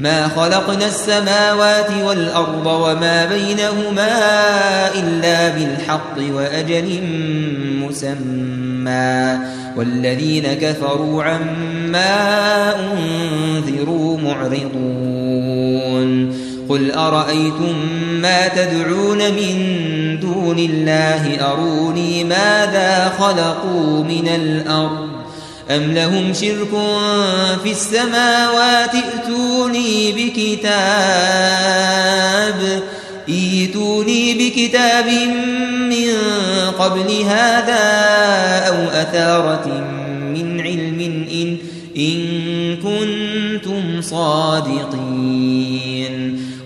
ما خلقنا السماوات والأرض وما بينهما إلا بالحق وأجل مسمى. والذين كفروا عما أنذروا معرضون. قل أرأيتم ما تدعون من دون الله؟ أروني ماذا خلقوا من الأرض؟ أم لهم شرك في السماوات ائتوني بكتاب ايتوني بكتاب من قبل هذا أو أثارة من علم إن, إن كنتم صادقين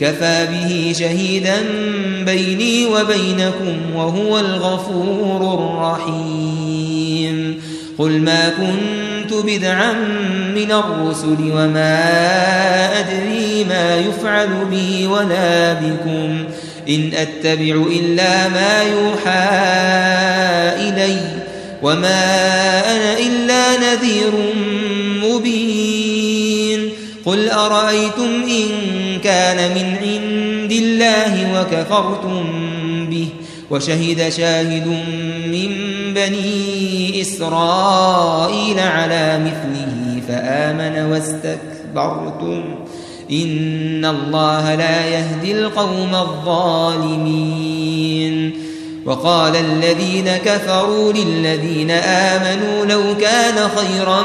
كفى به شهيدا بيني وبينكم وهو الغفور الرحيم. قل ما كنت بدعا من الرسل وما أدري ما يفعل بي ولا بكم. إن أتبع إلا ما يوحى إلي وما أنا إلا نذير قل أرأيتم إن كان من عند الله وكفرتم به وشهد شاهد من بني إسرائيل على مثله فآمن واستكبرتم إن الله لا يهدي القوم الظالمين وقال الذين كفروا للذين آمنوا لو كان خيرا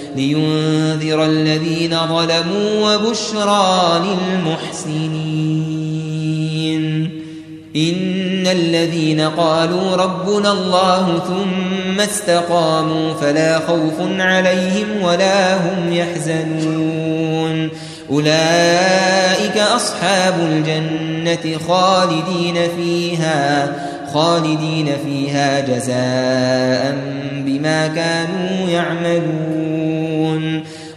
لينذر الذين ظلموا وبشرى للمحسنين. إن الذين قالوا ربنا الله ثم استقاموا فلا خوف عليهم ولا هم يحزنون. أولئك أصحاب الجنة خالدين فيها خالدين فيها جزاء بما كانوا يعملون.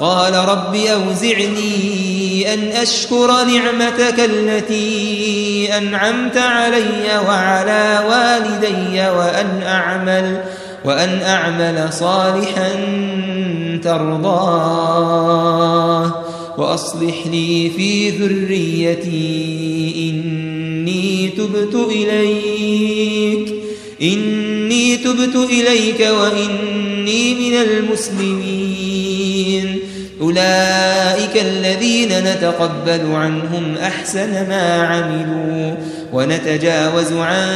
قال رب أوزعني أن أشكر نعمتك التي أنعمت علي وعلى والدي وأن أعمل وأن أعمل صالحا ترضاه وأصلح لي في ذريتي إني تبت إليك إني تبت إليك وإني من المسلمين أولئك الذين نتقبل عنهم أحسن ما عملوا ونتجاوز عن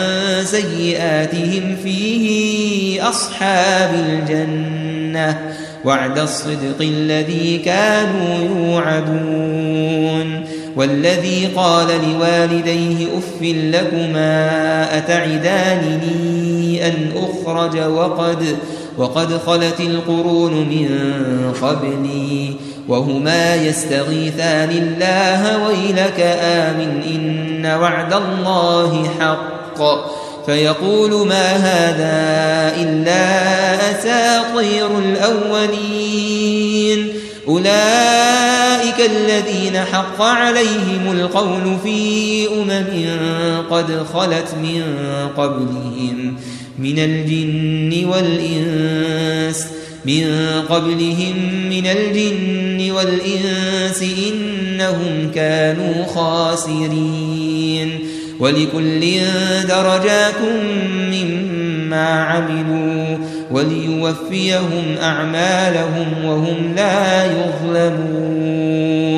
سيئاتهم فيه أصحاب الجنة وعد الصدق الذي كانوا يوعدون والذي قال لوالديه أف لكما أتعدانني أن أخرج وقد وقد خلت القرون من قبلي وهما يستغيثان الله ويلك آمن إن وعد الله حق. فيقول ما هذا إلا أساطير الأولين. أولئك الذين حق عليهم القول في أمم قد خلت من قبلهم. من الجن والإنس من قبلهم من الجن والإنس إنهم كانوا خاسرين. ولكل درجات مما عملوا وليوفيهم أعمالهم وهم لا يظلمون.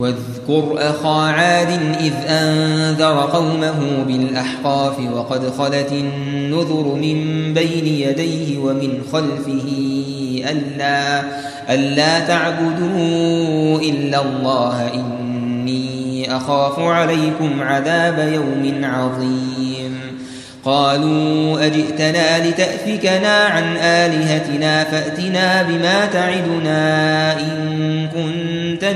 واذكر أخا عاد إذ أنذر قومه بالأحقاف وقد خلت النذر من بين يديه ومن خلفه ألا, ألا تعبدوا إلا الله إني أخاف عليكم عذاب يوم عظيم. قالوا أجئتنا لتأفكنا عن آلهتنا فأتنا بما تعدنا إن كنت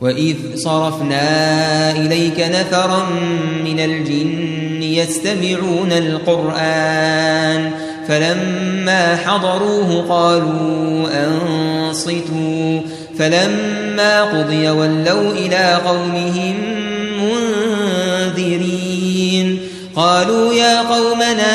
وإذ صرفنا إليك نفرا من الجن يستمعون القرآن فلما حضروه قالوا أنصتوا فلما قضي ولوا إلى قومهم منذرين قالوا يا قومنا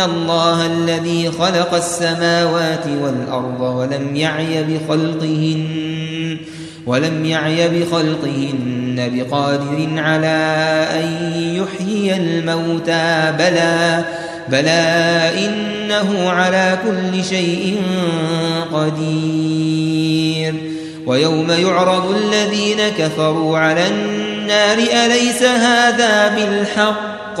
الله الذي خلق السماوات والأرض ولم يعي بخلقهن ولم يعي بخلقهن بقادر على أن يحيي الموتى بلى بلى إنه على كل شيء قدير ويوم يعرض الذين كفروا على النار أليس هذا بالحق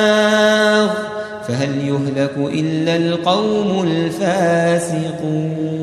فهل يهلك إلا القوم الفاسقون